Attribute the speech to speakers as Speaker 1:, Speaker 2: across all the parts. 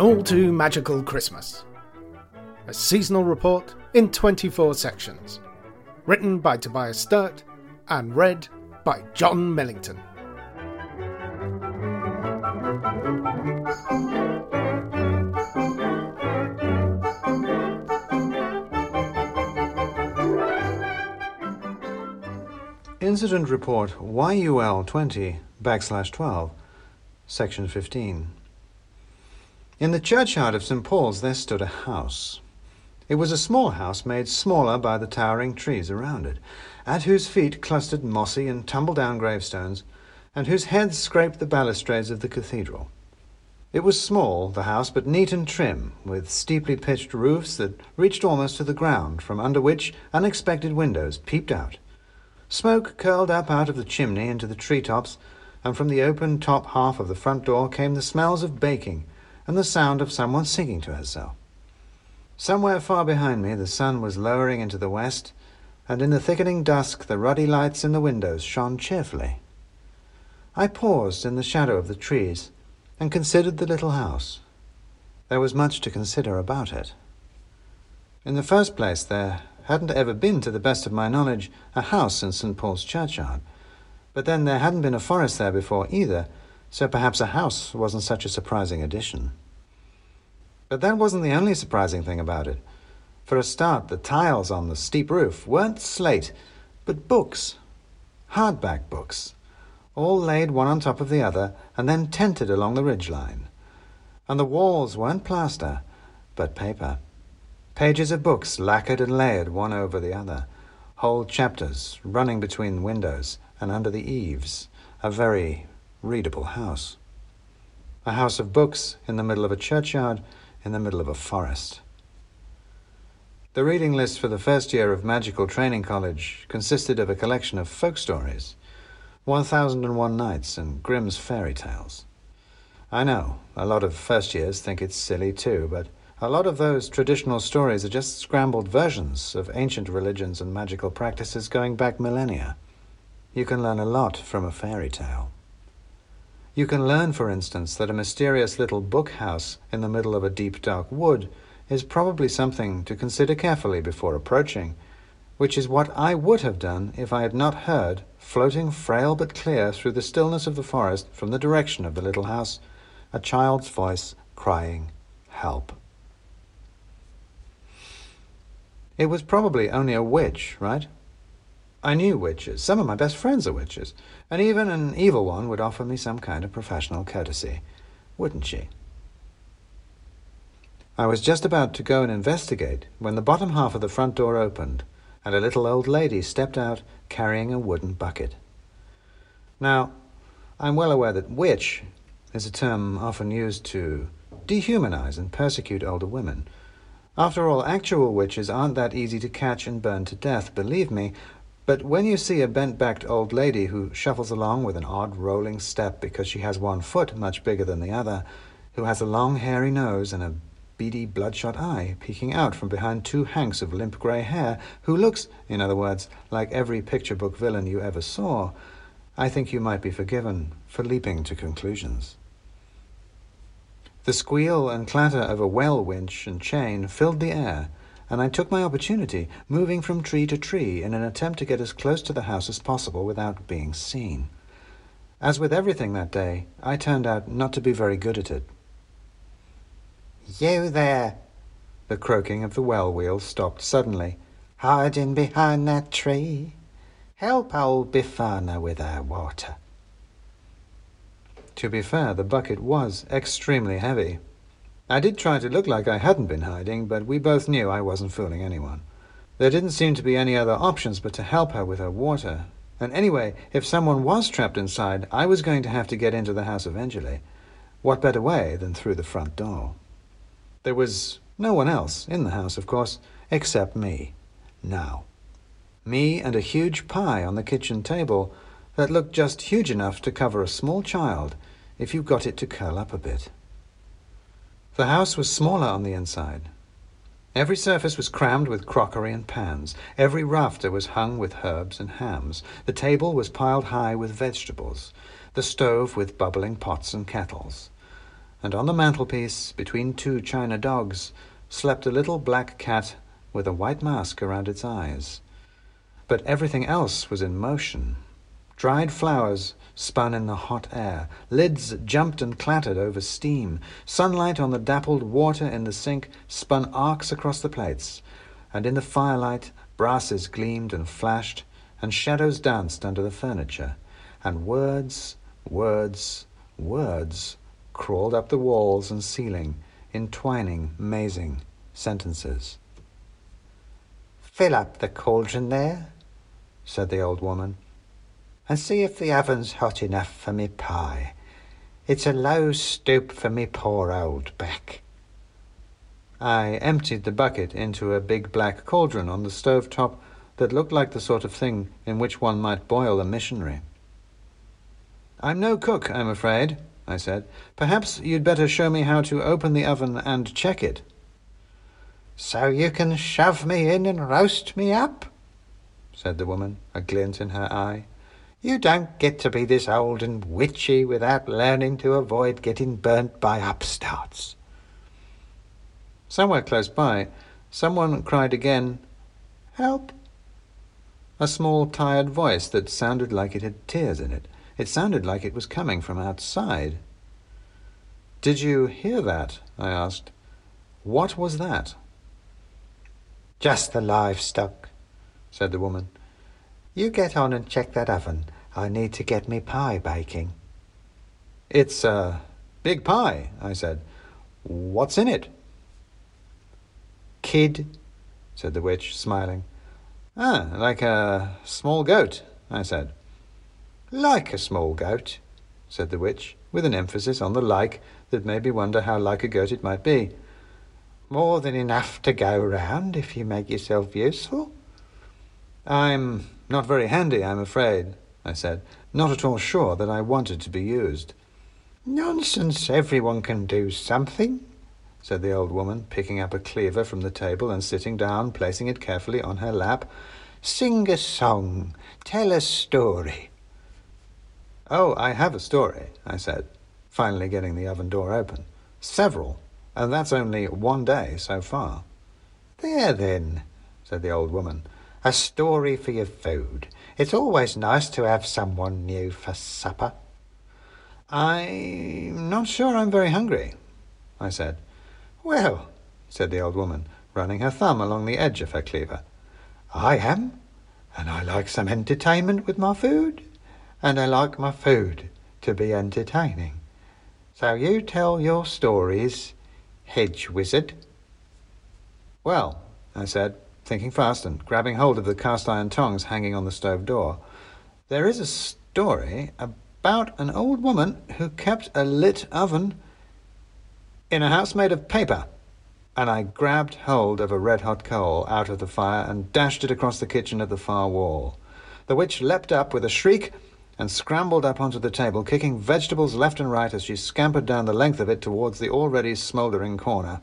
Speaker 1: An all too magical Christmas. A seasonal report in 24 sections. Written by Tobias Sturt and read by John Millington.
Speaker 2: Incident Report YUL 20 backslash 12, Section 15. In the churchyard of St. Paul's there stood a house. It was a small house made smaller by the towering trees around it, at whose feet clustered mossy and tumble-down gravestones, and whose heads scraped the balustrades of the cathedral. It was small, the house, but neat and trim, with steeply pitched roofs that reached almost to the ground, from under which unexpected windows peeped out. Smoke curled up out of the chimney into the tree-tops, and from the open top half of the front door came the smells of baking and the sound of someone singing to herself. Somewhere far behind me the sun was lowering into the west, and in the thickening dusk the ruddy lights in the windows shone cheerfully. I paused in the shadow of the trees and considered the little house. There was much to consider about it. In the first place, there hadn't ever been, to the best of my knowledge, a house in St. Paul's churchyard. But then there hadn't been a forest there before either, so perhaps a house wasn't such a surprising addition. But that wasn't the only surprising thing about it. For a start, the tiles on the steep roof weren't slate, but books. Hardback books. All laid one on top of the other and then tented along the ridge line. And the walls weren't plaster, but paper. Pages of books lacquered and layered one over the other. Whole chapters running between windows and under the eaves. A very readable house. A house of books in the middle of a churchyard in the middle of a forest. The reading list for the first year of Magical Training College consisted of a collection of folk stories, 1001 Nights, and Grimm's fairy tales. I know, a lot of first years think it's silly too, but a lot of those traditional stories are just scrambled versions of ancient religions and magical practices going back millennia. You can learn a lot from a fairy tale. You can learn, for instance, that a mysterious little book house in the middle of a deep dark wood is probably something to consider carefully before approaching, which is what I would have done if I had not heard, floating frail but clear through the stillness of the forest from the direction of the little house, a child's voice crying, Help. It was probably only a witch, right? I knew witches. Some of my best friends are witches. And even an evil one would offer me some kind of professional courtesy, wouldn't she? I was just about to go and investigate when the bottom half of the front door opened and a little old lady stepped out carrying a wooden bucket. Now, I'm well aware that witch is a term often used to dehumanize and persecute older women. After all, actual witches aren't that easy to catch and burn to death, believe me, but when you see a bent-backed old lady who shuffles along with an odd rolling step because she has one foot much bigger than the other, who has a long hairy nose and a beady bloodshot eye peeking out from behind two hanks of limp grey hair, who looks, in other words, like every picture book villain you ever saw, I think you might be forgiven for leaping to conclusions. The squeal and clatter of a well winch and chain filled the air, and I took my opportunity, moving from tree to tree in an attempt to get as close to the house as possible without being seen. As with everything that day, I turned out not to be very good at it.
Speaker 3: You there!
Speaker 2: The croaking of the well wheel stopped suddenly.
Speaker 3: Hiding behind that tree. Help old Befana with her water.
Speaker 2: To be fair, the bucket was extremely heavy. I did try to look like I hadn't been hiding, but we both knew I wasn't fooling anyone. There didn't seem to be any other options but to help her with her water. And anyway, if someone was trapped inside, I was going to have to get into the house eventually. What better way than through the front door? There was no one else in the house, of course, except me. Now. Me and a huge pie on the kitchen table that looked just huge enough to cover a small child if you got it to curl up a bit. The house was smaller on the inside. Every surface was crammed with crockery and pans. Every rafter was hung with herbs and hams. The table was piled high with vegetables. The stove with bubbling pots and kettles. and on the mantelpiece, between two china dogs, slept a little black cat with a white mask around its eyes. But everything else was in motion. Dried flowers spun in the hot air, lids jumped and clattered over steam, sunlight on the dappled water in the sink spun arcs across the plates, and in the firelight brasses gleamed and flashed, and shadows danced under the furniture, and words, words, words crawled up the walls and ceiling, entwining, mazing sentences.
Speaker 3: Fill up the cauldron there, said the old woman, and see if the oven's hot enough for me pie. It's a low stoop for me poor old back.
Speaker 2: I emptied the bucket into a big black cauldron on the stove top that looked like the sort of thing in which one might boil a missionary. I'm no cook, I'm afraid, I said. Perhaps you'd better show me how to open the oven and check it.
Speaker 3: So you can shove me in and roast me up? said the woman, a glint in her eye. You don't get to be this old and witchy without learning to avoid getting burnt by upstarts.
Speaker 2: Somewhere close by, someone cried again, Help! A small, tired voice that sounded like it had tears in it. It sounded like it was coming from outside. Did you hear that? I asked. What was that?
Speaker 3: Just the livestock, said the woman. You get on and check that oven. I need to get me pie baking.
Speaker 2: It's a big pie, I said. What's in it?
Speaker 3: Kid,
Speaker 2: said the witch, smiling. Ah, like a small goat, I said.
Speaker 3: Like a small goat, said the witch, with an emphasis on the like that made me wonder how like a goat it might be. More than enough to go round if you make yourself useful.
Speaker 2: I'm not very handy, I'm afraid, I said, not at all sure that I wanted to be used.
Speaker 3: Nonsense, everyone can do something, said the old woman, picking up a cleaver from the table and sitting down, placing it carefully on her lap. Sing a song, tell a story.
Speaker 2: Oh, I have a story, I said, finally getting the oven door open. Several, and that's only one day so far.
Speaker 3: There then, said the old woman, a story for your food. It's always nice to have someone new for supper.
Speaker 2: I'm not sure I'm very hungry, I said.
Speaker 3: Well, said the old woman, running her thumb along the edge of her cleaver, I am, and I like some entertainment with my food and I like my food to be entertaining. So you tell your stories, hedge wizard.
Speaker 2: Well, I said, thinking fast and grabbing hold of the cast iron tongs hanging on the stove door, there is a story about an old woman who kept a lit oven in a house made of paper. And I grabbed hold of a red hot coal out of the fire and dashed it across the kitchen at the far wall. The witch leapt up with a shriek and scrambled up onto the table, kicking vegetables left and right as she scampered down the length of it towards the already smouldering corner.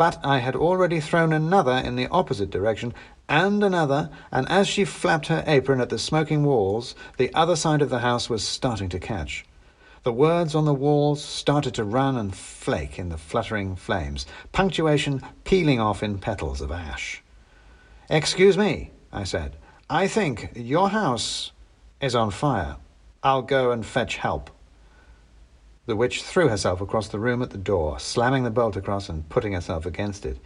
Speaker 2: But I had already thrown another in the opposite direction, and another, and as she flapped her apron at the smoking walls, the other side of the house was starting to catch. The words on the walls started to run and flake in the fluttering flames, punctuation peeling off in petals of ash. Excuse me, I said. I think your house is on fire. I'll go and fetch help. The witch threw herself across the room at the door, slamming the bolt across and putting herself against it.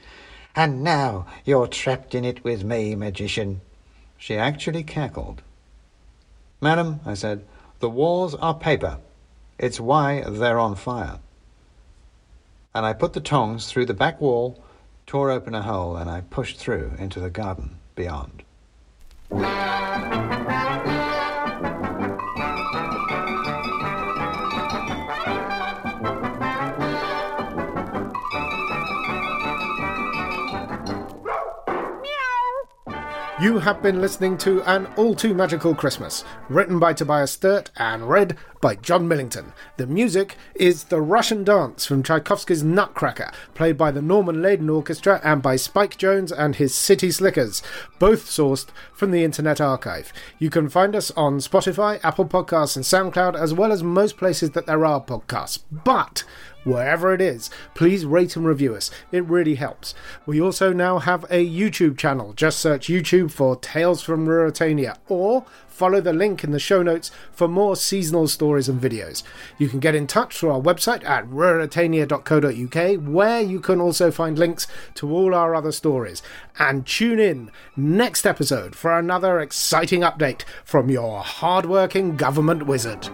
Speaker 3: And now you're trapped in it with me, magician.
Speaker 2: She actually cackled. Madam, I said, the walls are paper. It's why they're on fire. And I put the tongs through the back wall, tore open a hole, and I pushed through into the garden beyond.
Speaker 1: You have been listening to An All Too Magical Christmas, written by Tobias Sturt and read by John Millington. The music is The Russian Dance from Tchaikovsky's Nutcracker, played by the Norman Leyden Orchestra and by Spike Jones and his City Slickers, both sourced from the Internet Archive. You can find us on Spotify, Apple Podcasts, and SoundCloud, as well as most places that there are podcasts. But wherever it is, please rate and review us. It really helps. We also now have a YouTube channel. Just search YouTube for Tales from Ruritania or follow the link in the show notes for more seasonal stories and videos. You can get in touch through our website at ruritania.co.uk, where you can also find links to all our other stories. And tune in next episode for another exciting update from your hardworking government wizard.